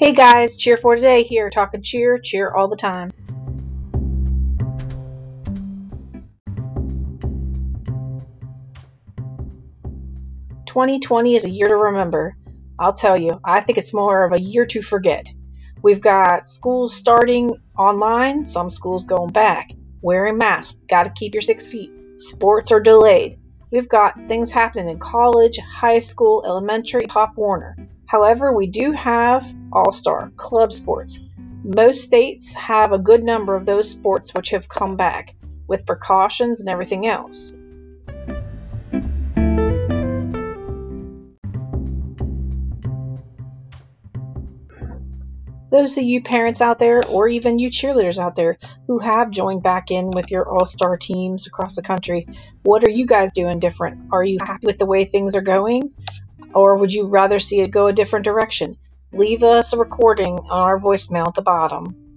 Hey guys, cheer for today here, talking cheer, cheer all the time. Twenty twenty is a year to remember. I'll tell you, I think it's more of a year to forget. We've got schools starting online, some schools going back, wearing masks, gotta keep your six feet, sports are delayed. We've got things happening in college, high school, elementary, Pop Warner. However, we do have All Star, club sports. Most states have a good number of those sports which have come back, with precautions and everything else. Those of you parents out there, or even you cheerleaders out there who have joined back in with your all star teams across the country, what are you guys doing different? Are you happy with the way things are going? Or would you rather see it go a different direction? Leave us a recording on our voicemail at the bottom.